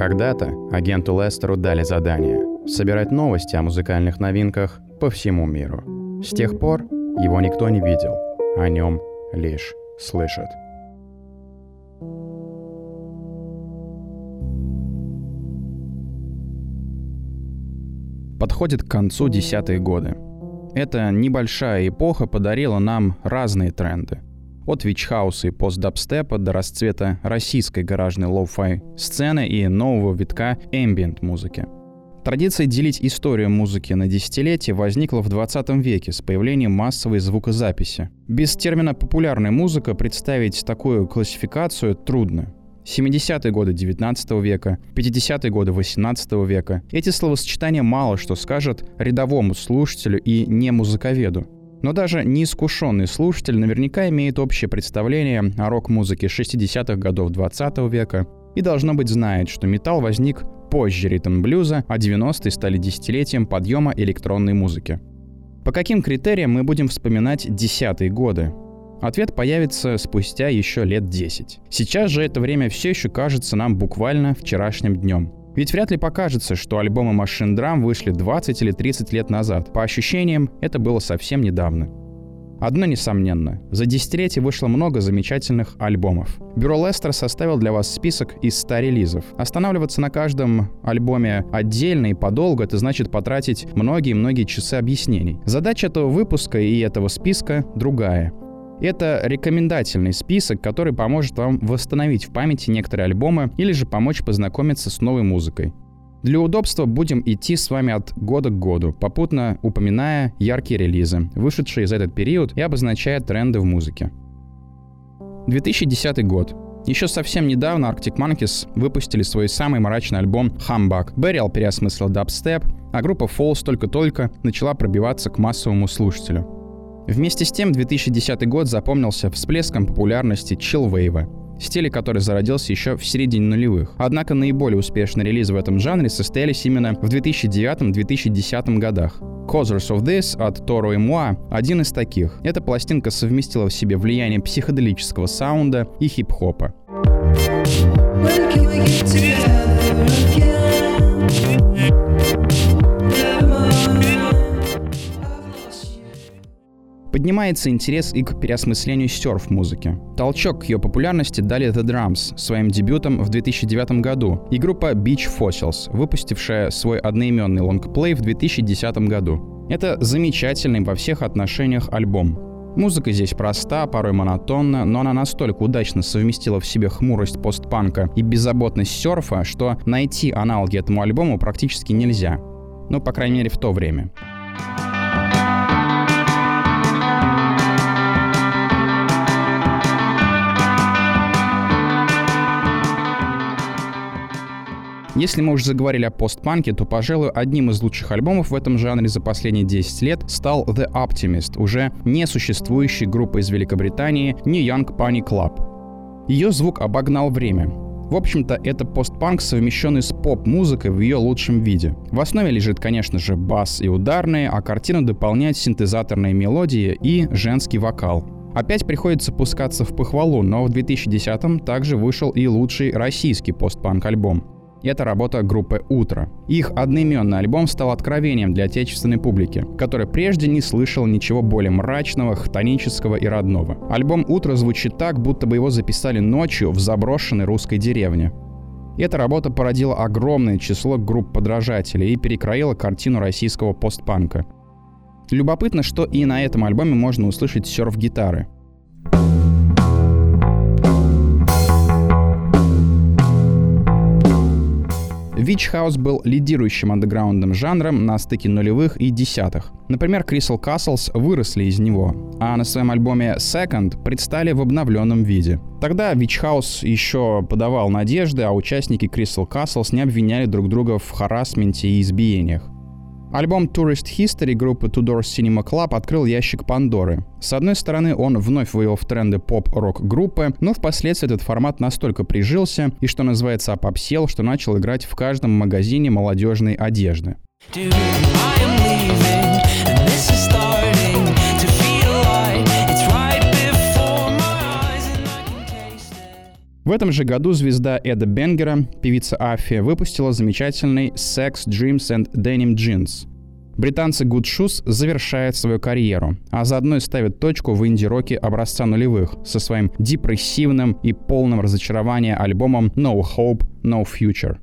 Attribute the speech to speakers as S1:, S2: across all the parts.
S1: Когда-то агенту Лестеру дали задание – собирать новости о музыкальных новинках по всему миру. С тех пор его никто не видел, о нем лишь слышат. Подходит к концу десятые годы. Эта небольшая эпоха подарила нам разные тренды. От вичхауса и постдабстепа до расцвета российской гаражной лоу-фай сцены и нового витка эмбиент музыки. Традиция делить историю музыки на десятилетия возникла в 20 веке с появлением массовой звукозаписи. Без термина «популярная музыка» представить такую классификацию трудно. 70-е годы 19 века, 50-е годы 18 века. Эти словосочетания мало что скажут рядовому слушателю и не музыковеду. Но даже неискушенный слушатель наверняка имеет общее представление о рок-музыке 60-х годов 20 века и, должно быть, знает, что металл возник позже ритм-блюза, а 90-е стали десятилетием подъема электронной музыки. По каким критериям мы будем вспоминать десятые годы? Ответ появится спустя еще лет 10. Сейчас же это время все еще кажется нам буквально вчерашним днем. Ведь вряд ли покажется, что альбомы Machine Drum вышли 20 или 30 лет назад. По ощущениям, это было совсем недавно. Одно несомненно, за десятилетие вышло много замечательных альбомов. Бюро Лестер составил для вас список из 100 релизов. Останавливаться на каждом альбоме отдельно и подолгу — это значит потратить многие-многие часы объяснений. Задача этого выпуска и этого списка другая — это рекомендательный список, который поможет вам восстановить в памяти некоторые альбомы или же помочь познакомиться с новой музыкой. Для удобства будем идти с вами от года к году, попутно упоминая яркие релизы, вышедшие за этот период и обозначая тренды в музыке. 2010 год. Еще совсем недавно Arctic Monkeys выпустили свой самый мрачный альбом «Humbug». Burial переосмыслил дабстеп, а группа Falls только-только начала пробиваться к массовому слушателю. Вместе с тем 2010 год запомнился всплеском популярности чиллвейва, стиле, который зародился еще в середине нулевых. Однако наиболее успешные релизы в этом жанре состоялись именно в 2009-2010 годах. Causers of This от Торо и Муа — один из таких. Эта пластинка совместила в себе влияние психоделического саунда и хип-хопа. When can we get together again? Поднимается интерес и к переосмыслению серф-музыки. Толчок к ее популярности дали The Drums своим дебютом в 2009 году и группа Beach Fossils, выпустившая свой одноименный лонгплей в 2010 году. Это замечательный во всех отношениях альбом. Музыка здесь проста, порой монотонна, но она настолько удачно совместила в себе хмурость постпанка и беззаботность серфа, что найти аналоги этому альбому практически нельзя. Ну, по крайней мере, в то время. Если мы уже заговорили о постпанке, то, пожалуй, одним из лучших альбомов в этом жанре за последние 10 лет стал The Optimist, уже не существующей группы из Великобритании New Young Pony Club. Ее звук обогнал время. В общем-то, это постпанк, совмещенный с поп-музыкой в ее лучшем виде. В основе лежит, конечно же, бас и ударные, а картину дополняют синтезаторные мелодии и женский вокал. Опять приходится пускаться в похвалу, но в 2010-м также вышел и лучший российский постпанк-альбом. Это работа группы «Утро». Их одноименный альбом стал откровением для отечественной публики, которая прежде не слышала ничего более мрачного, хтонического и родного. Альбом «Утро» звучит так, будто бы его записали ночью в заброшенной русской деревне. Эта работа породила огромное число групп подражателей и перекроила картину российского постпанка. Любопытно, что и на этом альбоме можно услышать серф-гитары – Witch House был лидирующим андеграундным жанром на стыке нулевых и десятых. Например, Crystal Castles выросли из него, а на своем альбоме Second предстали в обновленном виде. Тогда Witch House еще подавал надежды, а участники Crystal Castles не обвиняли друг друга в харасменте и избиениях. Альбом Tourist History группы Tudor Cinema Club открыл ящик Пандоры. С одной стороны, он вновь вывел в тренды поп-рок группы, но впоследствии этот формат настолько прижился и, что называется, опопсел, что начал играть в каждом магазине молодежной одежды. Dude, В этом же году звезда Эда Бенгера, певица Афи, выпустила замечательный «Sex, Dreams and Denim Jeans», Британцы Good Shoes завершают свою карьеру, а заодно и ставят точку в инди-роке образца нулевых со своим депрессивным и полным разочарования альбомом No Hope, No Future.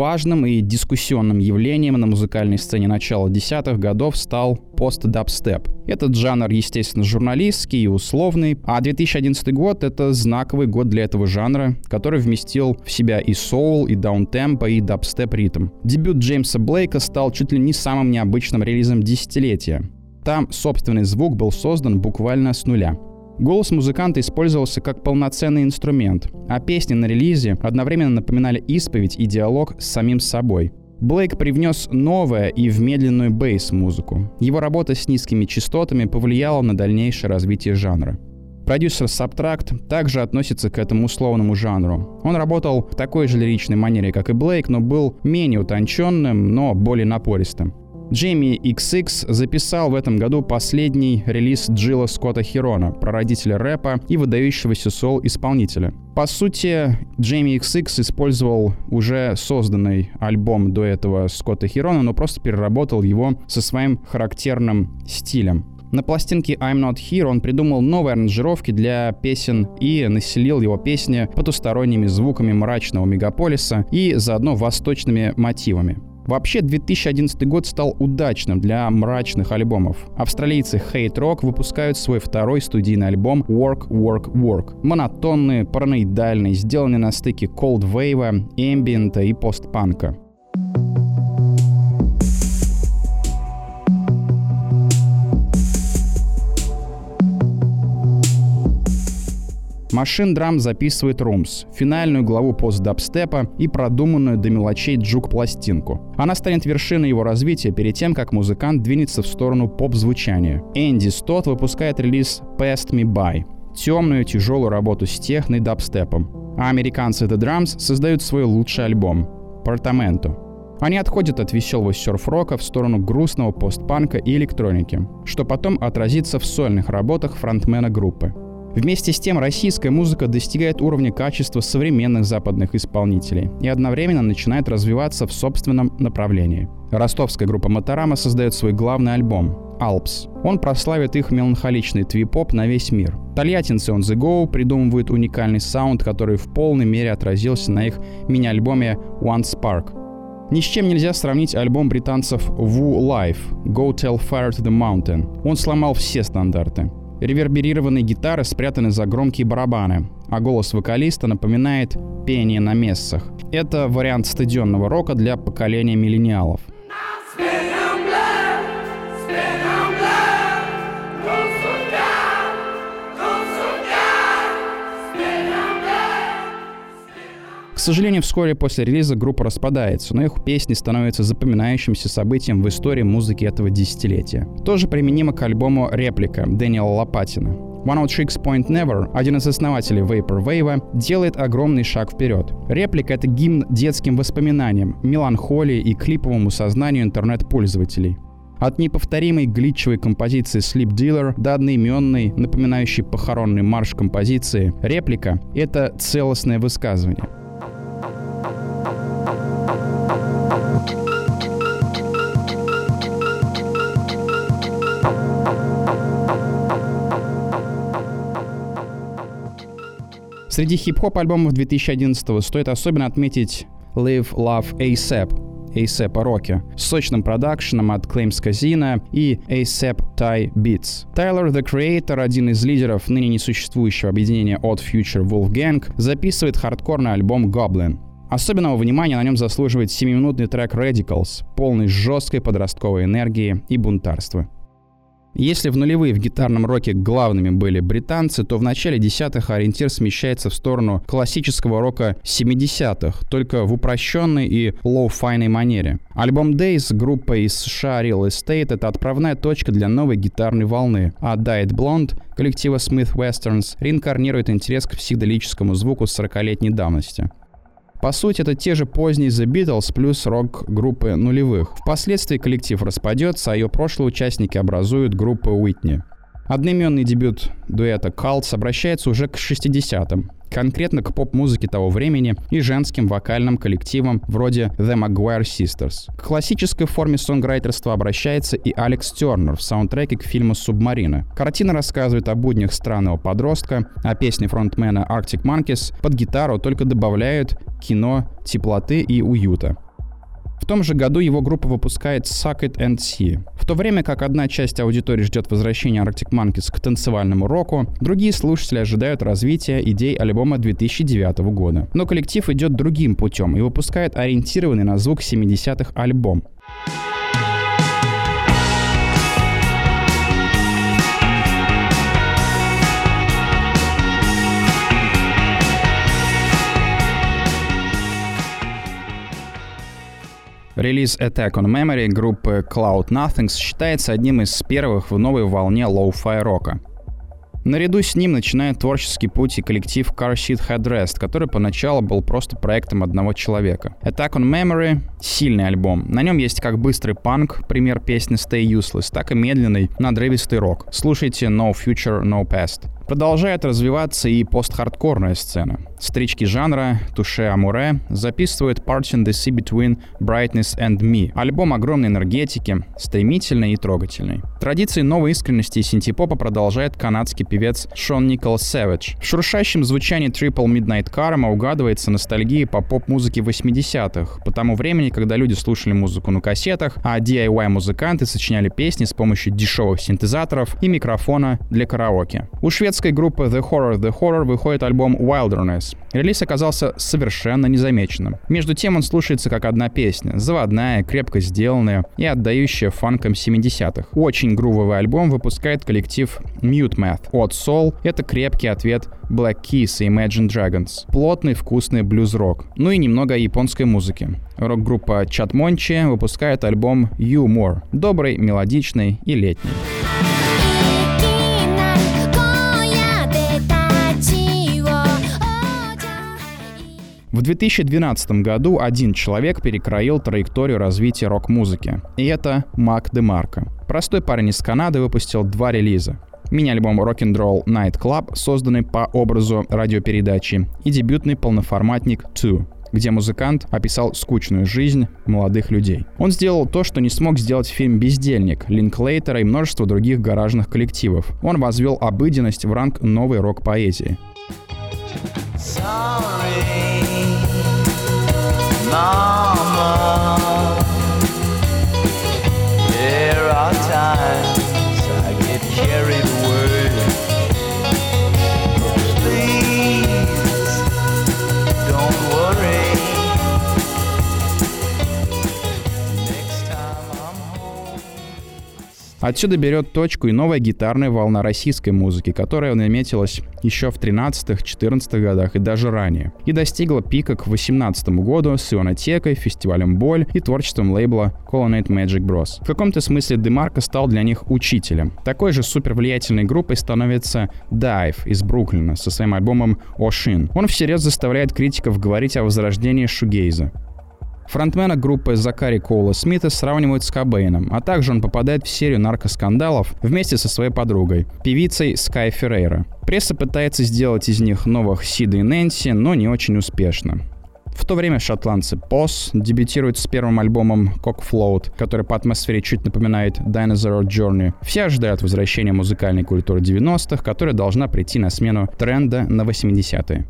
S1: Важным и дискуссионным явлением на музыкальной сцене начала десятых годов стал пост-дабстеп. Этот жанр, естественно, журналистский и условный, а 2011 год — это знаковый год для этого жанра, который вместил в себя и соул, и даунтемпо, и дабстеп ритм. Дебют Джеймса Блейка стал чуть ли не самым необычным релизом десятилетия. Там собственный звук был создан буквально с нуля. Голос музыканта использовался как полноценный инструмент, а песни на релизе одновременно напоминали исповедь и диалог с самим собой. Блейк привнес новое и в медленную бейс-музыку. Его работа с низкими частотами повлияла на дальнейшее развитие жанра. Продюсер Subtract также относится к этому условному жанру. Он работал в такой же лиричной манере, как и Блейк, но был менее утонченным, но более напористым. Джейми XX записал в этом году последний релиз Джилла Скотта Хирона, прародителя рэпа и выдающегося сол-исполнителя. По сути, Джейми XX использовал уже созданный альбом до этого Скотта Хирона, но просто переработал его со своим характерным стилем. На пластинке I'm Not Here он придумал новые аранжировки для песен и населил его песни потусторонними звуками мрачного мегаполиса и заодно восточными мотивами. Вообще, 2011 год стал удачным для мрачных альбомов. Австралийцы Hate Rock выпускают свой второй студийный альбом Work, Work, Work. Монотонный, параноидальный, сделанный на стыке Cold Wave, эмбиента и постпанка. Машин Драм записывает Румс, финальную главу пост-дабстепа и продуманную до мелочей джук-пластинку. Она станет вершиной его развития перед тем, как музыкант двинется в сторону поп-звучания. Энди Стот выпускает релиз Past Me By, темную тяжелую работу с техно и дабстепом. А американцы The Drums создают свой лучший альбом — Portamento. Они отходят от веселого серф-рока в сторону грустного постпанка и электроники, что потом отразится в сольных работах фронтмена группы. Вместе с тем российская музыка достигает уровня качества современных западных исполнителей и одновременно начинает развиваться в собственном направлении. Ростовская группа Моторама создает свой главный альбом «Alps». Он прославит их меланхоличный твип-поп на весь мир. Тольяттинцы on the Go придумывают уникальный саунд, который в полной мере отразился на их мини-альбоме One Spark. Ни с чем нельзя сравнить альбом британцев Woo Life «Go Tell Fire to the Mountain». Он сломал все стандарты. Реверберированные гитары спрятаны за громкие барабаны, а голос вокалиста напоминает пение на мессах. Это вариант стадионного рока для поколения миллениалов. К сожалению, вскоре после релиза группа распадается, но их песни становятся запоминающимся событием в истории музыки этого десятилетия. Тоже применимо к альбому «Реплика» Дэниела Лопатина. One Out Tricks Point Never, один из основателей Vaporwave, делает огромный шаг вперед. Реплика — это гимн детским воспоминаниям, меланхолии и клиповому сознанию интернет-пользователей. От неповторимой глитчевой композиции Sleep Dealer до одноименной, напоминающей похоронный марш композиции, реплика — это целостное высказывание — Среди хип-хоп альбомов 2011 стоит особенно отметить Live Love ASAP, ASAP Rocky с сочным продакшеном от Clams Casino и ASAP Ty Beats. Tyler, The Creator, один из лидеров ныне несуществующего объединения Odd Future Wolfgang, записывает хардкорный альбом Goblin. Особенного внимания на нем заслуживает 7-минутный трек Radicals, полный жесткой подростковой энергии и бунтарства. Если в нулевые в гитарном роке главными были британцы, то в начале десятых ориентир смещается в сторону классического рока 70-х, только в упрощенной и лоу-файной манере. Альбом Days группа из США Real Estate — это отправная точка для новой гитарной волны, а Diet Blonde коллектива Smith Westerns реинкарнирует интерес к психоделическому звуку 40-летней давности. По сути, это те же поздние The Beatles плюс рок-группы нулевых. Впоследствии коллектив распадется, а ее прошлые участники образуют группу Уитни. Одноименный дебют дуэта Cults обращается уже к 60-м конкретно к поп-музыке того времени и женским вокальным коллективам вроде The Maguire Sisters. К классической форме сонграйтерства обращается и Алекс Тернер в саундтреке к фильму «Субмарина». Картина рассказывает о буднях странного подростка, а песни фронтмена Arctic Monkeys под гитару только добавляют кино теплоты и уюта. В том же году его группа выпускает Suck It and See. То время как одна часть аудитории ждет возвращения Arctic Monkeys к танцевальному року, другие слушатели ожидают развития идей альбома 2009 года. Но коллектив идет другим путем и выпускает ориентированный на звук 70-х альбом. Релиз Attack on Memory группы Cloud Nothings считается одним из первых в новой волне лоу-фай рока. Наряду с ним начинает творческий путь и коллектив Car Seat Headrest, который поначалу был просто проектом одного человека. Attack on Memory — сильный альбом. На нем есть как быстрый панк, пример песни Stay Useless, так и медленный, надрывистый рок. Слушайте No Future, No Past. Продолжает развиваться и пост-хардкорная сцена. Старички жанра Touché Amoré записывают Parting the Sea Between Brightness and Me. Альбом огромной энергетики, стремительный и трогательный. Традиции новой искренности и синтепопа продолжает канадский певец Шон Николас Сэвидж. В шуршащем звучании Triple Midnight Karma угадывается ностальгия по поп-музыке 80-х, по тому времени, когда люди слушали музыку на кассетах, а DIY-музыканты сочиняли песни с помощью дешевых синтезаторов и микрофона для караоке. У шведского шведской группы The Horror The Horror выходит альбом Wilderness. Релиз оказался совершенно незамеченным. Между тем он слушается как одна песня, заводная, крепко сделанная и отдающая фанкам 70-х. Очень грувовый альбом выпускает коллектив Mute Math. От Soul — это крепкий ответ Black Keys и Imagine Dragons. Плотный, вкусный блюз-рок. Ну и немного японской музыки. Рок-группа Чатмончи выпускает альбом You More. Добрый, мелодичный и летний. В 2012 году один человек перекроил траекторию развития рок-музыки. И это Мак Демарко. Простой парень из Канады выпустил два релиза. Мини-альбом Rock'n'Roll Night Club, созданный по образу радиопередачи, и дебютный полноформатник Two, где музыкант описал скучную жизнь молодых людей. Он сделал то, что не смог сделать фильм «Бездельник», Линклейтера и множество других гаражных коллективов. Он возвел обыденность в ранг новой рок-поэзии. Sorry. Mama. Отсюда берет точку и новая гитарная волна российской музыки, которая наметилась еще в 13-14 годах и даже ранее, и достигла пика к 18 году с ионотекой, фестивалем Боль и творчеством лейбла Colonnade Magic Bros. В каком-то смысле Демарко стал для них учителем. Такой же супер влиятельной группой становится Dive из Бруклина со своим альбомом Ocean. Он всерьез заставляет критиков говорить о возрождении шугейза. Фронтмена группы Закари Коула Смита сравнивают с Кобейном, а также он попадает в серию наркоскандалов вместе со своей подругой, певицей Скай Феррейра. Пресса пытается сделать из них новых Сида и Нэнси, но не очень успешно. В то время шотландцы POS дебютируют с первым альбомом Cock Float, который по атмосфере чуть напоминает Dinosaur Journey. Все ожидают возвращения музыкальной культуры 90-х, которая должна прийти на смену тренда на 80-е.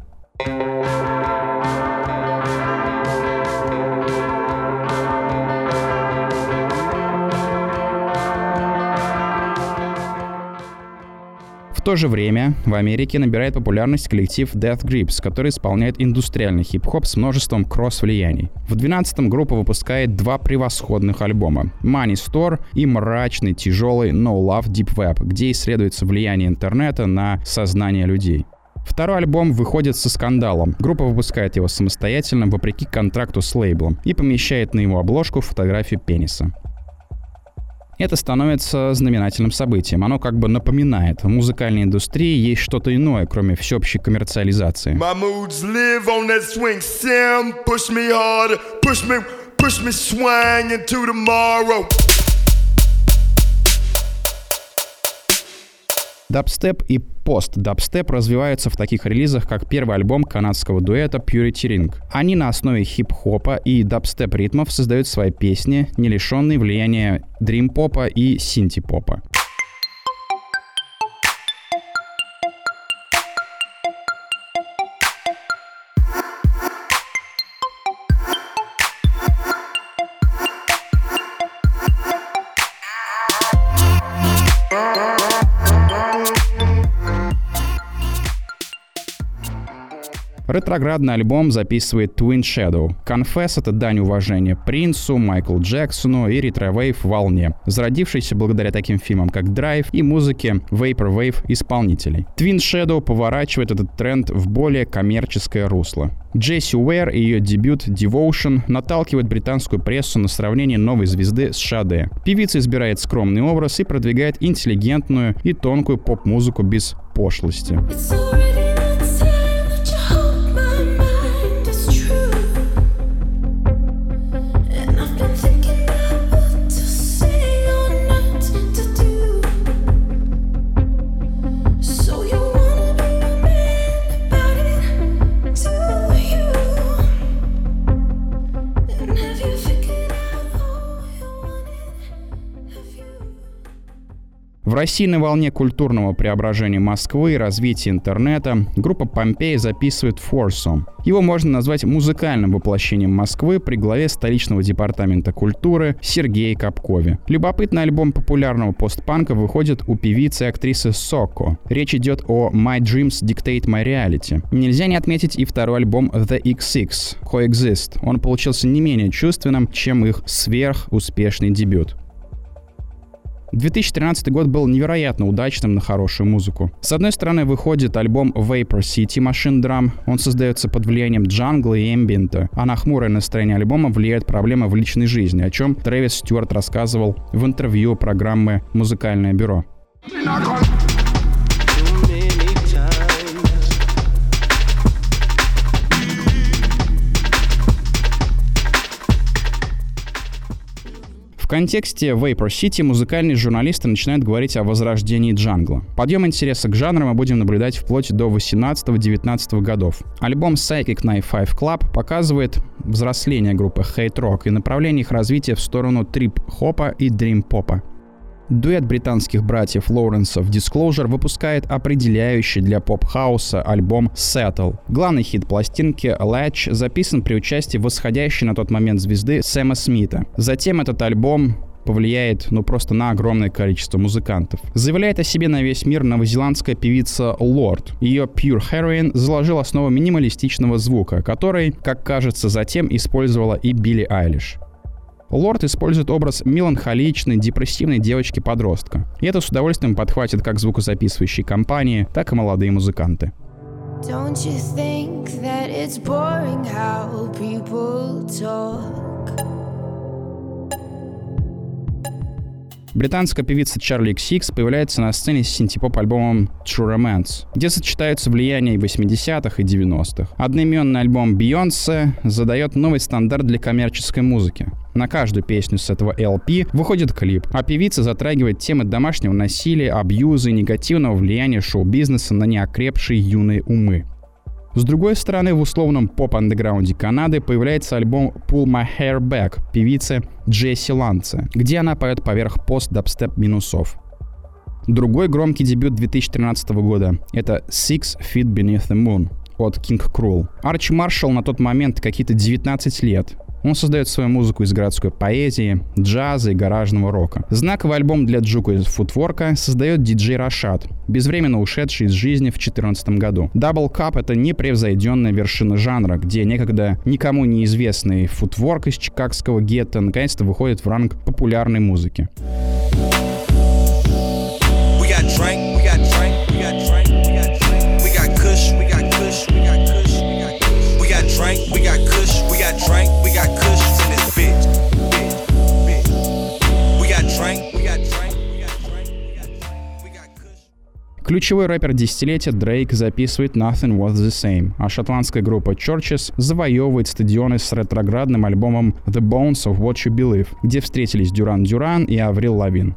S1: В то же время в Америке набирает популярность коллектив Death Grips, который исполняет индустриальный хип-хоп с множеством кросс-влияний. В 12-м группа выпускает два превосходных альбома Money Store и мрачный, тяжелый No Love Deep Web, где исследуется влияние интернета на сознание людей. Второй альбом выходит со скандалом. Группа выпускает его самостоятельно, вопреки контракту с лейблом, и помещает на его обложку фотографию пениса. Это становится знаменательным событием. Оно как бы напоминает, в музыкальной индустрии есть что-то иное, кроме всеобщей коммерциализации. Push me swang into tomorrow. Дабстеп и пост-дабстеп развиваются в таких релизах, как первый альбом канадского дуэта Purity Ring. Они на основе хип-хопа и дабстеп ритмов создают свои песни, не лишенные влияния дрим-попа и синти-попа. Ретроградный альбом записывает Twin Shadow. Confess — это дань уважения Принцу, Майклу Джексону и ретро-вейв волне, зародившейся благодаря таким фильмам, как Drive и музыке Vaporwave исполнителей. Twin Shadow поворачивает этот тренд в более коммерческое русло. Джесси Уэр и ее дебют Devotion наталкивает британскую прессу на сравнение новой звезды с Шаде. Певица избирает скромный образ и продвигает интеллигентную и тонкую поп-музыку без пошлости. It's В России на волне культурного преображения Москвы и развития интернета группа «Помпеи» записывает «Форсум». Его можно назвать музыкальным воплощением Москвы при главе столичного департамента культуры Сергея Капкове. Любопытный альбом популярного постпанка выходит у певицы и актрисы Соко. Речь идет о «My Dreams Dictate My Reality». Нельзя не отметить и второй альбом The XX Coexist. Он получился не менее чувственным, чем их сверхуспешный дебют. 2013 год был невероятно удачным на хорошую музыку. С одной стороны, выходит альбом Vapor City Machine Drum. Он создается под влиянием джангла и эмбиента, а на хмурое настроение альбома влияют проблемы в личной жизни, о чем Трэвис Стюарт рассказывал в интервью программы «Музыкальное бюро». Контексте Vapor City музыкальные журналисты начинают говорить о возрождении джангла. Подъем интереса к жанру мы будем наблюдать вплоть до 18-19 годов. Альбом Psychic Night Five Club показывает взросление группы HTRK и направление их развития в сторону трип-хопа и дрим-попа. Дуэт британских братьев Лоуренсов Disclosure выпускает определяющий для поп-хауса альбом Settle. Главный хит пластинки Latch записан при участии восходящей на тот момент звезды Сэма Смита. Затем этот альбом повлияет, ну, просто на огромное количество музыкантов. Заявляет о себе на весь мир новозеландская певица Лорд. Ее Pure Heroin заложил основу минималистичного звука, который, как кажется, затем использовала и Билли Айлиш. Лорд использует образ меланхоличной, депрессивной девочки-подростка. И это с удовольствием подхватит как звукозаписывающие компании, так и молодые музыканты. Don't you think that it's boring how people talk? Британская певица Чарли X появляется на сцене с синтепоп-альбомом True Romance, где сочетаются влияния 80-х и 90-х. Одноименный альбом Beyoncé задает новый стандарт для коммерческой музыки. На каждую песню с этого LP выходит клип, а певица затрагивает темы домашнего насилия, абьюза и негативного влияния шоу-бизнеса на неокрепшие юные умы. С другой стороны, в условном поп-андеграунде Канады появляется альбом Pull My Hair Back певицы Джесси Ланце, где она поет поверх пост-дабстеп минусов. Другой громкий дебют 2013 года — это Six Feet Beneath the Moon от King Cruel. Арчи Маршалл на тот момент какие-то 19 лет, он создает свою музыку из городской поэзии, джаза и гаражного рока. Знаковый альбом для Джука из футворка создает диджей Рашад, безвременно ушедший из жизни в 2014 году. Double Cup — это непревзойденная вершина жанра, где некогда никому неизвестный футворк из чикагского гетто наконец-то выходит в ранг популярной музыки. Ключевой рэпер десятилетия Дрейк записывает Nothing Was The Same, а шотландская группа Churches завоевывает стадионы с ретроградным альбомом The Bones of What You Believe, где встретились Дюран Дюран и Аврил Лавин.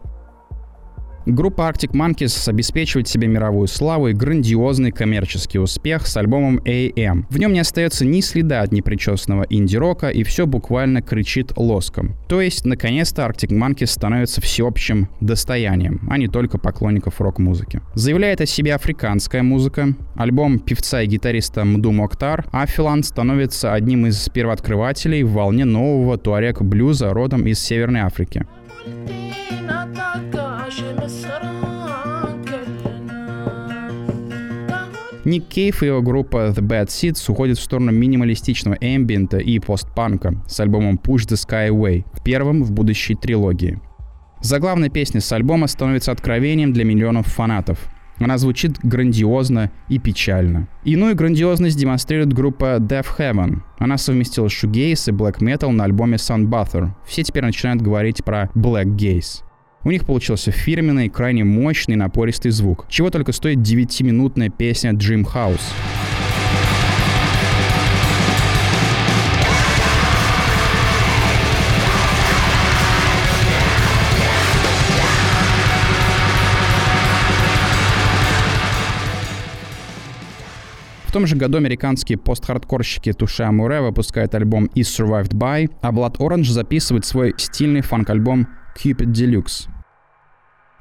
S1: Группа Arctic Monkeys обеспечивает себе мировую славу и грандиозный коммерческий успех с альбомом AM. В нем не остается ни следа от непричесанного инди-рока, и все буквально кричит лоском. То есть, наконец-то Arctic Monkeys становится всеобщим достоянием, а не только поклонников рок-музыки. Заявляет о себе африканская музыка. Альбом певца и гитариста Мду Моктар Афилан становится одним из первооткрывателей в волне нового туарек-блюза родом из Северной Африки. Ник Кейв и его группа The Bad Seeds уходят в сторону минималистичного эмбиента и постпанка с альбомом Push the Sky Away, первым в будущей трилогии. Заглавная песня с альбома становится откровением для миллионов фанатов. Она звучит грандиозно и печально. Иную грандиозность демонстрирует группа Death Heaven. Она совместила шугейс и блэк метал на альбоме Sunbather. Все теперь начинают говорить про Black Gaze. У них получился фирменный, крайне мощный, напористый звук. Чего только стоит 9-минутная песня Dream House. В том же году американские пост-хардкорщики Туше Амуре выпускают альбом Is Survived By, а Blood Orange записывает свой стильный фанк-альбом Cupid Deluxe.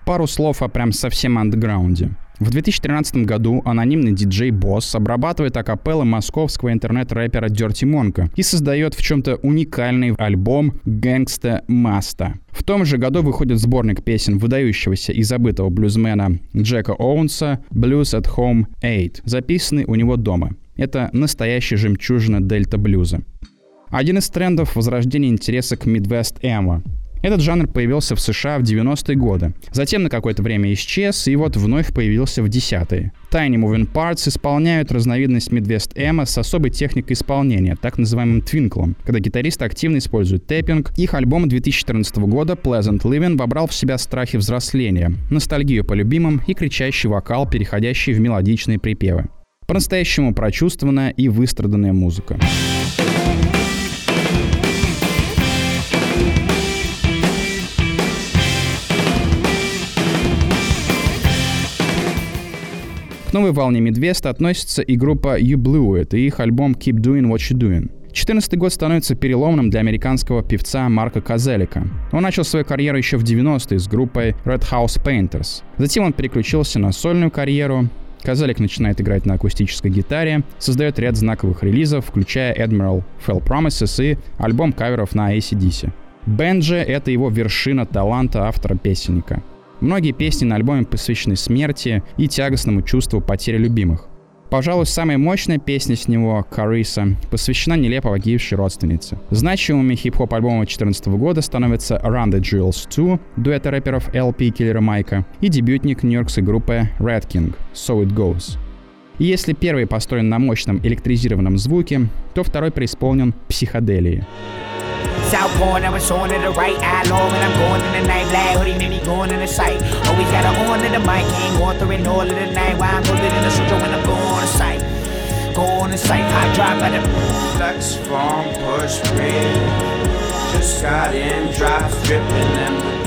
S1: Пару слов о прям совсем андеграунде. В 2013 году анонимный диджей Босс обрабатывает акапеллы московского интернет-рэпера Dirty Monka и создает в чем-то уникальный альбом «Гэнгста Маста». В том же году выходит сборник песен выдающегося и забытого блюзмена Джека Оуэнса «Blues at Home 8», записанный у него дома. Это настоящая жемчужина дельта-блюза. Один из трендов — возрождения интереса к Midwest Эмо. Этот жанр появился в США в 90-е годы. Затем на какое-то время исчез, и вот вновь появился в 10-е. Tiny Moving Parts исполняют разновидность Midwest Эмо с особой техникой исполнения, так называемым твинклом, когда гитаристы активно используют тэппинг. Их альбом 2014 года Pleasant Living вобрал в себя страхи взросления, ностальгию по любимым и кричащий вокал, переходящий в мелодичные припевы. По-настоящему прочувствованная и выстраданная музыка. К новой волне Midwest относится и группа You Blew It и их альбом Keep Doing What You Doing. 2014 год становится переломным для американского певца Марка Казелика. Он начал свою карьеру еще в 90-е с группой Red House Painters. Затем он переключился на сольную карьеру, Казалик начинает играть на акустической гитаре, создает ряд знаковых релизов, включая Admiral Fell Promises и альбом каверов на ACDC. Бенджи — это его вершина таланта автора-песенника. Многие песни на альбоме посвящены смерти и тягостному чувству потери любимых. Пожалуй, самая мощная песня с него, «Кариса», посвящена нелепо погибшей родственнице. Значимыми хип-хоп альбома 2014 года становятся «Run the Jewels 2» дуэта рэперов LP Киллера Майка и дебютник нью-йоркской группы Red King «So It Goes». И если первый построен на мощном электризированном звуке, то второй преисполнен психоделией. Southbound, I was on to the right eye long, and I'm going in the night. Black hoodie made me going in the sight. Always got a on to the mic, ain't going through it all of the night. Why I'm living in the studio when I'm going on the site. Go on the site, I drive by the flex farm, push me. Just got in, drops dripping, and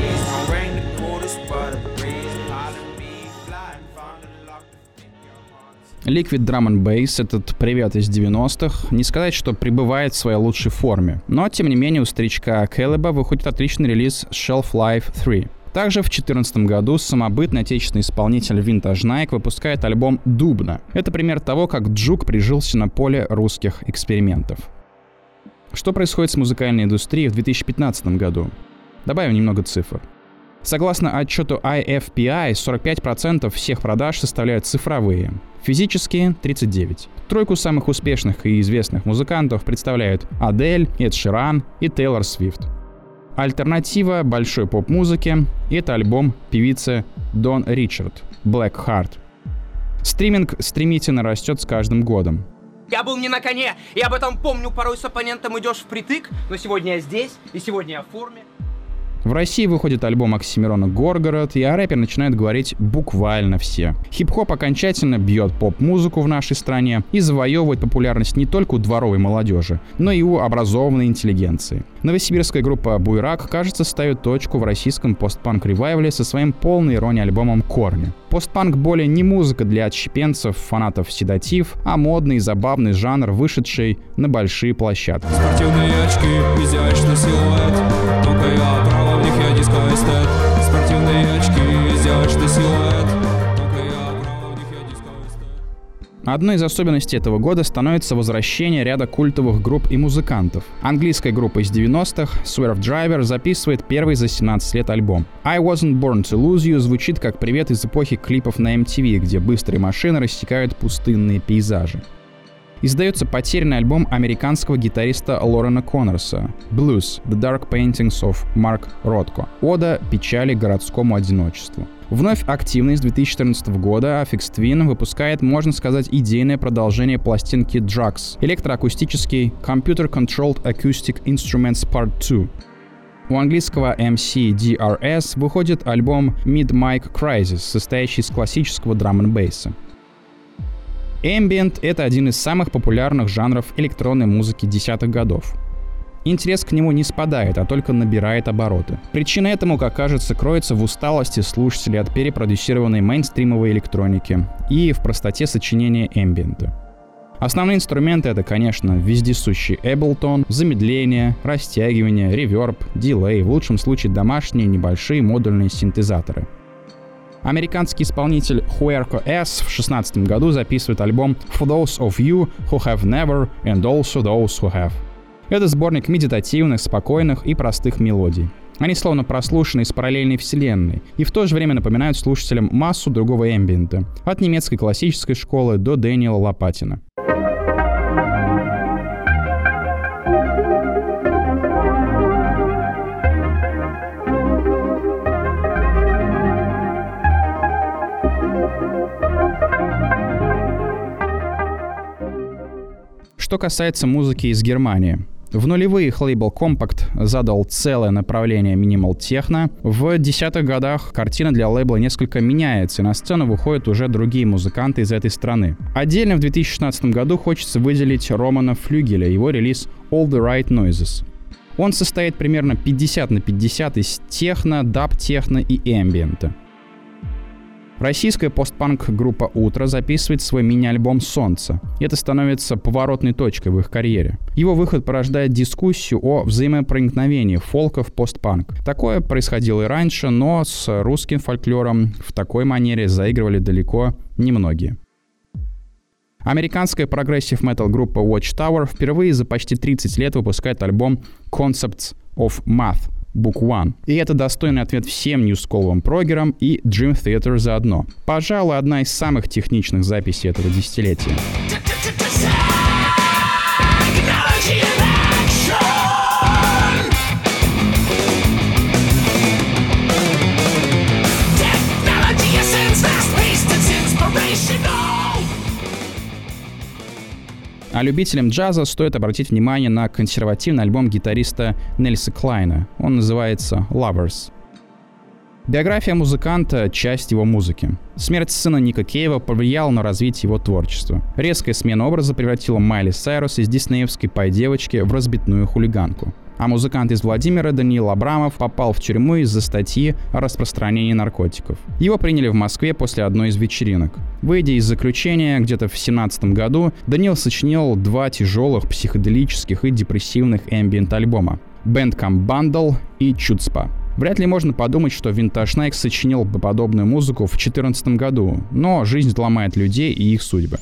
S1: Liquid Drum and Bass, этот привет из 90-х, не сказать, что пребывает в своей лучшей форме. Но, тем не менее, у старичка Кэллеба выходит отличный релиз Shelf Life 3. Также в 2014 году самобытный отечественный исполнитель Vintage Nike выпускает альбом «Дубна». Это пример того, как Джук прижился на поле русских экспериментов. Что происходит с музыкальной индустрией в 2015 году? Добавим немного цифр. Согласно отчету IFPI, 45% всех продаж составляют цифровые, физические — 39. Тройку самых успешных и известных музыкантов представляют Адель, Эд Ширан и Тейлор Свифт. Альтернатива большой поп-музыке — это альбом певицы Дон Ричард «Black Heart». Стриминг стремительно растет с каждым годом.
S2: Я был не на коне, и об этом помню, порой с оппонентом идешь впритык, но сегодня я здесь, и сегодня я в форме.
S1: В России выходит альбом Оксимирона «Горгород», и о рэпе начинают говорить буквально все. Хип-хоп окончательно бьет поп-музыку в нашей стране и завоевывает популярность не только у дворовой молодежи, но и у образованной интеллигенции. Новосибирская группа «Буерак», кажется, ставит точку в российском постпанк-ревайвле со своим полной иронией альбомом «Корни». Постпанк более не музыка для отщепенцев, фанатов седатив, а модный забавный жанр, вышедший на большие площадки.
S3: Спортивные очки, изящный силуэт Только я права, в них я диско-эстет Спортивные очки, изящный силуэт
S1: Одной из особенностей этого года становится возвращение ряда культовых групп и музыкантов. Английская группа из 90-х, Swerve Driver, записывает первый за 17 лет альбом. I Wasn't Born to Lose You звучит как привет из эпохи клипов на MTV, где быстрые машины рассекают пустынные пейзажи. Издается потерянный альбом американского гитариста Лорена Коннорса «Blues – The Dark Paintings of Mark Rothko» — «Ода печали городскому одиночеству». Вновь активный с 2014 года Affix Twin выпускает, можно сказать, идейное продолжение пластинки Drugs — электроакустический Computer Controlled Acoustic Instruments Part 2. У английского MC DRS выходит альбом Mid Mic Crisis, состоящий из классического драм н бейса Ambient — это один из самых популярных жанров электронной музыки десятых годов. Интерес к нему не спадает, а только набирает обороты. Причина этому, как кажется, кроется в усталости слушателей от перепродюсированной мейнстримовой электроники и в простоте сочинения эмбиента. Основные инструменты — это, конечно, вездесущий Ableton, замедление, растягивание, реверб, дилей, в лучшем случае домашние небольшие модульные синтезаторы — Американский исполнитель Huerco S в 2016 году записывает альбом For Those of You Who Have Never and Also Those Who Have. Это сборник медитативных, спокойных и простых мелодий. Они словно прослушаны из параллельной вселенной и в то же время напоминают слушателям массу другого эмбиента, от немецкой классической школы до Дэниела Лопатина. Что касается музыки из Германии. В нулевые их лейбл Compact задал целое направление минимал техно. В десятых годах картина для лейбла несколько меняется, и на сцену выходят уже другие музыканты из этой страны. Отдельно в 2016 году хочется выделить Романа Флюгеля, его релиз All the Right Noises. Он состоит примерно 50 на 50 из техно, даб-техно и эмбиента. Российская постпанк-группа «Утро» записывает свой мини-альбом «Солнце». Это становится поворотной точкой в их карьере. Его выход порождает дискуссию о взаимопроникновении фолка в постпанк. Такое происходило и раньше, но с русским фольклором в такой манере заигрывали далеко немногие. Американская прогрессив-метал группа Watchtower впервые за почти 30 лет выпускает альбом Concepts of Math, Book One. И это достойный ответ всем ньюсколовым прогерам и Dream Theater заодно. Пожалуй, одна из самых техничных записей этого десятилетия. А любителям джаза стоит обратить внимание на консервативный альбом гитариста Нельса Клайна. Он называется «Lovers». Биография музыканта — часть его музыки. Смерть сына Ника Кейва повлияла на развитие его творчества. Резкая смена образа превратила Майли Сайрус из диснеевской пай-девочки в разбитную хулиганку а музыкант из Владимира Даниил Абрамов попал в тюрьму из-за статьи о распространении наркотиков. Его приняли в Москве после одной из вечеринок. Выйдя из заключения где-то в 17 году, Даниил сочинил два тяжелых психоделических и депрессивных эмбиент-альбома «Bandcamp Bundle» и «Чудспа». Вряд ли можно подумать, что Винтаж Найк сочинил бы подобную музыку в 2014 году, но жизнь ломает людей и их судьбы.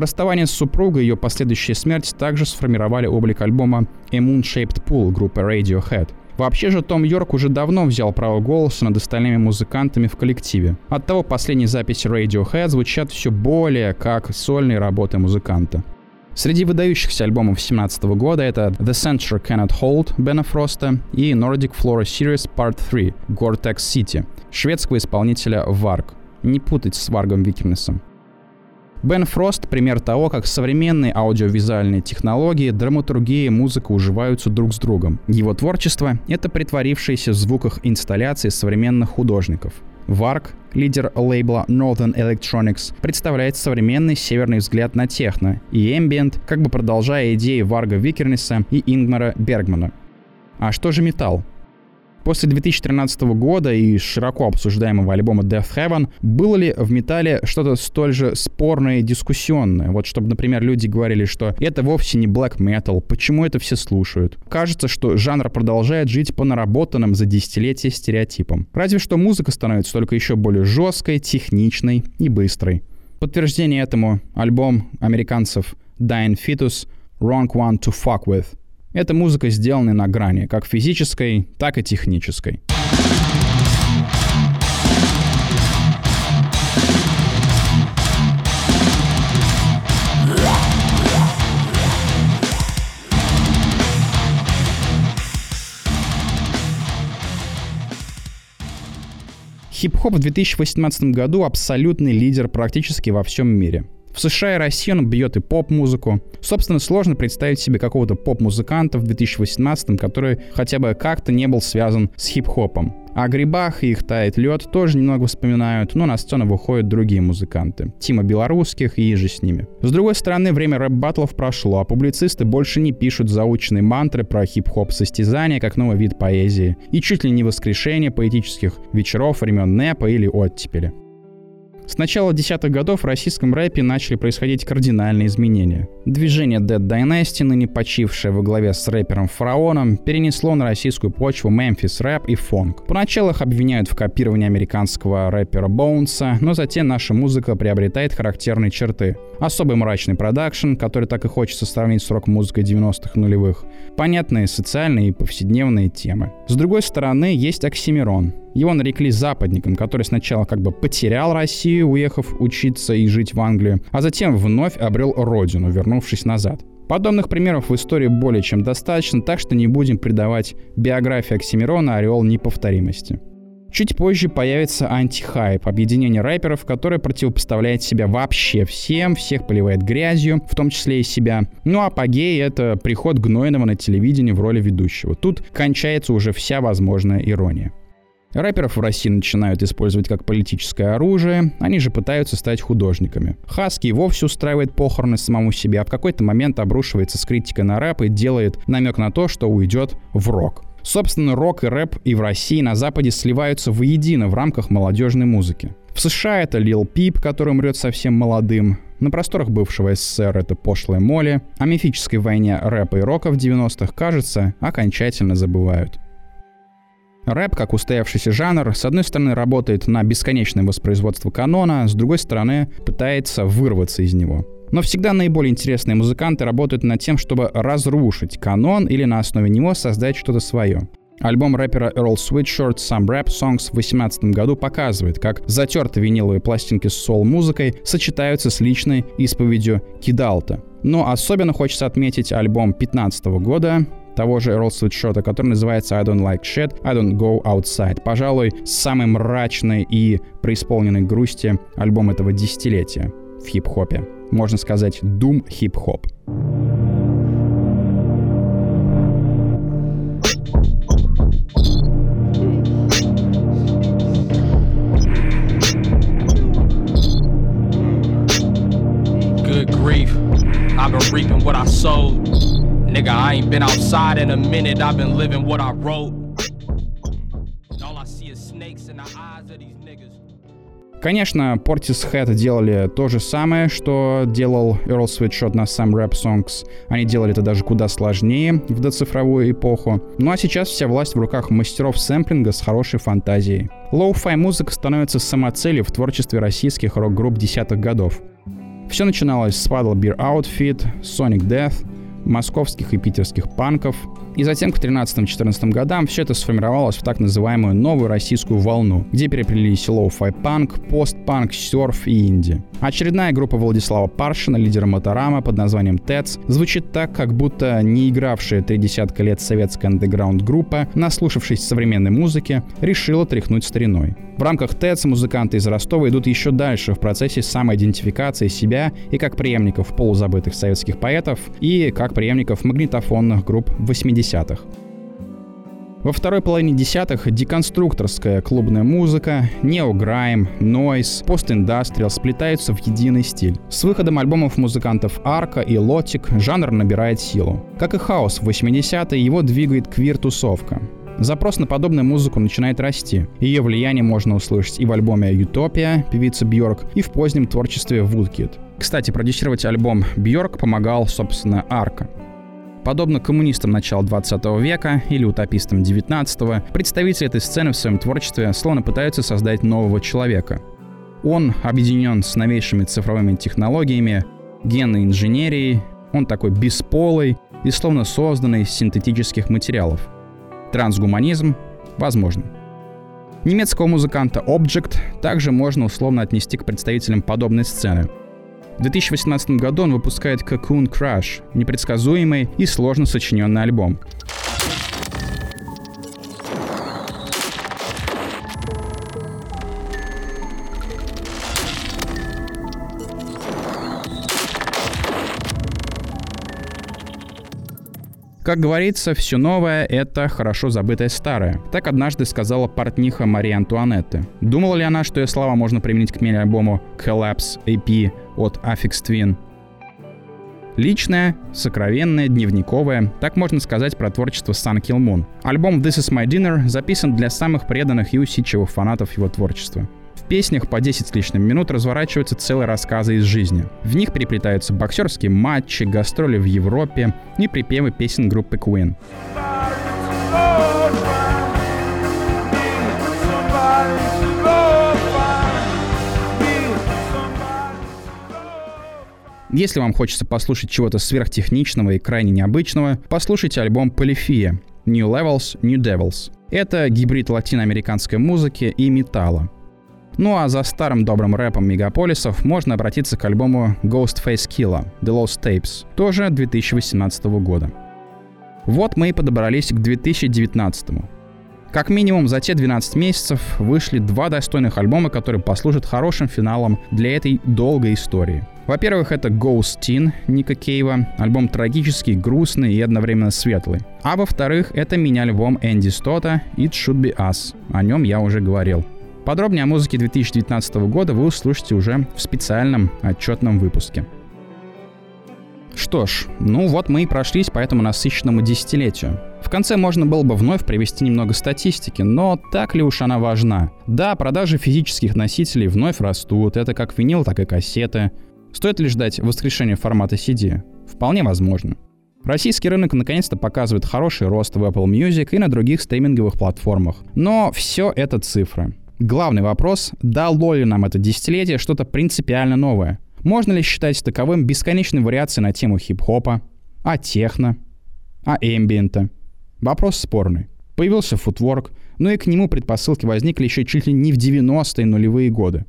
S1: Расставание с супругой и ее последующая смерть также сформировали облик альбома A Moon Shaped Pool группы Radiohead. Вообще же Том Йорк уже давно взял право голоса над остальными музыкантами в коллективе. Оттого последние записи Radiohead звучат все более как сольные работы музыканта. Среди выдающихся альбомов 2017 года это The Center Cannot Hold Бена Фроста и Nordic Flora Series Part 3 Gore-Tex City шведского исполнителя Varg. Не путать с Варгом Викернесом. Бен Фрост — пример того, как современные аудиовизуальные технологии, драматургия и музыка уживаются друг с другом. Его творчество — это притворившиеся в звуках инсталляции современных художников. Варк, лидер лейбла Northern Electronics, представляет современный северный взгляд на техно и эмбиент, как бы продолжая идеи Варга Викернеса и Ингмара Бергмана. А что же металл? После 2013 года и широко обсуждаемого альбома Death Heaven было ли в металле что-то столь же спорное и дискуссионное? Вот чтобы, например, люди говорили, что это вовсе не black metal, почему это все слушают? Кажется, что жанр продолжает жить по наработанным за десятилетия стереотипам. Разве что музыка становится только еще более жесткой, техничной и быстрой. Подтверждение этому альбом американцев Dying Fetus Wrong One to Fuck With — эта музыка сделана на грани, как физической, так и технической. Хип-хоп в 2018 году абсолютный лидер практически во всем мире. В США и России он бьет и поп-музыку. Собственно, сложно представить себе какого-то поп-музыканта в 2018 который хотя бы как-то не был связан с хип-хопом. О грибах и их тает лед тоже немного вспоминают, но на сцену выходят другие музыканты. Тима Белорусских и же с ними. С другой стороны, время рэп-баттлов прошло, а публицисты больше не пишут заученные мантры про хип-хоп состязания как новый вид поэзии и чуть ли не воскрешение поэтических вечеров времен Непа или оттепели. С начала десятых годов в российском рэпе начали происходить кардинальные изменения. Движение Dead Dynasty, ныне почившее во главе с рэпером Фараоном, перенесло на российскую почву Мемфис рэп и фонг. Поначалу их обвиняют в копировании американского рэпера Боунса, но затем наша музыка приобретает характерные черты. Особый мрачный продакшн, который так и хочется сравнить с рок-музыкой 90-х нулевых. Понятные социальные и повседневные темы. С другой стороны, есть Оксимирон. Его нарекли западником, который сначала как бы потерял Россию, уехав учиться и жить в Англию, а затем вновь обрел родину, вернувшись назад. Подобных примеров в истории более чем достаточно, так что не будем придавать биографии Оксимирона ореол неповторимости. Чуть позже появится антихайп, объединение рэперов, которое противопоставляет себя вообще всем, всех поливает грязью, в том числе и себя. Ну а апогей — это приход Гнойного на телевидении в роли ведущего. Тут кончается уже вся возможная ирония. Рэперов в России начинают использовать как политическое оружие, они же пытаются стать художниками. Хаски вовсе устраивает похороны самому себе, а в какой-то момент обрушивается с критикой на рэп и делает намек на то, что уйдет в рок. Собственно, рок и рэп и в России, и на Западе сливаются воедино в рамках молодежной музыки. В США это Лил Пип, который умрет совсем молодым. На просторах бывшего СССР это пошлая Молли. О мифической войне рэпа и рока в 90-х, кажется, окончательно забывают. Рэп, как устоявшийся жанр, с одной стороны работает на бесконечное воспроизводство канона, с другой стороны пытается вырваться из него. Но всегда наиболее интересные музыканты работают над тем, чтобы разрушить канон или на основе него создать что-то свое. Альбом рэпера Earl Sweatshirt Some Rap Songs в 2018 году показывает, как затертые виниловые пластинки с сол-музыкой сочетаются с личной исповедью Кидалта. Но особенно хочется отметить альбом 2015 года того же Earl Sweatshirt, который называется I Don't Like Shit, I Don't Go Outside. Пожалуй, самый мрачный и преисполненный грусти альбом этого десятилетия в хип-хопе. Можно сказать, doom хип-хоп.
S2: Good grief. I've been reaping what I sowed. Nigga, I ain't been outside in a minute. I've been living what I wrote. All I see is snakes in the eyes of these niggas.
S1: Конечно, Portishead делали то же самое, что делал Earl Sweatshirt на Some Rap Songs. Они делали это даже куда сложнее в доцифровую эпоху. Ну а сейчас вся власть в руках мастеров сэмплинга с хорошей фантазией. Лоу-фай музыка становится самоцелью в творчестве российских рок-групп десятых годов. Все начиналось с Padla Bear Outfit, Sonic Death, московских и питерских панков, И затем к 13-14 годам все это сформировалось в так называемую новую российскую волну, где переплелись лоу-фай панк, постпанк, серф и инди. Очередная группа Владислава Паршина, лидера Моторама под названием ТЭЦ, звучит так, как будто не игравшая три десятка лет советская андеграунд-группа, наслушавшись современной музыки, решила тряхнуть стариной. В рамках ТЭЦ музыканты из Ростова идут еще дальше в процессе самоидентификации себя и как преемников полузабытых советских поэтов, и как преемников магнитофонных групп 80-х. Во второй половине десятых деконструкторская клубная музыка, неограйм, нойз, постиндастриал сплетаются в единый стиль. С выходом альбомов музыкантов Арка и Лотик жанр набирает силу. Как и хаос в 80-е, его двигает квир-тусовка. Запрос на подобную музыку начинает расти. Ее влияние можно услышать и в альбоме «Ютопия» певицы Бьорк, и в позднем творчестве Woodkid. Кстати, продюсировать альбом Бьорк помогал, собственно, Арка. Подобно коммунистам начала 20 века или утопистам 19 представители этой сцены в своем творчестве словно пытаются создать нового человека. Он объединен с новейшими цифровыми технологиями, генной инженерией, он такой бесполый и словно созданный из синтетических материалов. Трансгуманизм возможно. Немецкого музыканта Object также можно условно отнести к представителям подобной сцены – в 2018 году он выпускает Cocoon Crush, непредсказуемый и сложно сочиненный альбом. Как говорится, все новое — это хорошо забытое старое. Так однажды сказала портниха Марии Антуанетты. Думала ли она, что ее слова можно применить к мини-альбому Collapse AP от Affix Twin? Личное, сокровенное, дневниковое, так можно сказать про творчество Sun Kill Moon. Альбом This Is My Dinner записан для самых преданных и усидчивых фанатов его творчества песнях по 10 с лишним минут разворачиваются целые рассказы из жизни. В них переплетаются боксерские матчи, гастроли в Европе и припевы песен группы Queen. Если вам хочется послушать чего-то сверхтехничного и крайне необычного, послушайте альбом Polyphia New Levels, New Devils. Это гибрид латиноамериканской музыки и металла. Ну а за старым добрым рэпом мегаполисов можно обратиться к альбому Ghostface Killa The Lost Tapes, тоже 2018 года. Вот мы и подобрались к 2019 как минимум за те 12 месяцев вышли два достойных альбома, которые послужат хорошим финалом для этой долгой истории. Во-первых, это Ghost Teen Ника Кейва, альбом трагический, грустный и одновременно светлый. А во-вторых, это мини-альбом Энди Стота It Should Be Us. О нем я уже говорил. Подробнее о музыке 2019 года вы услышите уже в специальном отчетном выпуске. Что ж, ну вот мы и прошлись по этому насыщенному десятилетию. В конце можно было бы вновь привести немного статистики, но так ли уж она важна? Да, продажи физических носителей вновь растут, это как винил, так и кассеты. Стоит ли ждать воскрешения формата CD? Вполне возможно. Российский рынок наконец-то показывает хороший рост в Apple Music и на других стриминговых платформах. Но все это цифры. Главный вопрос, дало ли нам это десятилетие что-то принципиально новое? Можно ли считать таковым бесконечной вариацией на тему хип-хопа, а техно, а эмбиента? Вопрос спорный. Появился футворк, но и к нему предпосылки возникли еще чуть ли не в 90-е нулевые годы.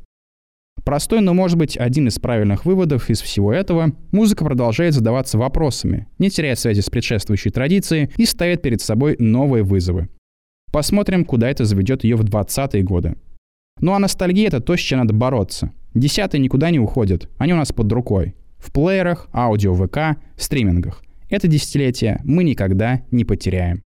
S1: Простой, но может быть один из правильных выводов из всего этого, музыка продолжает задаваться вопросами, не теряет связи с предшествующей традицией и ставит перед собой новые вызовы. Посмотрим, куда это заведет ее в 20-е годы. Ну а ностальгия — это то, с чем надо бороться. Десятые никуда не уходят, они у нас под рукой. В плеерах, аудио ВК, стримингах. Это десятилетие мы никогда не потеряем.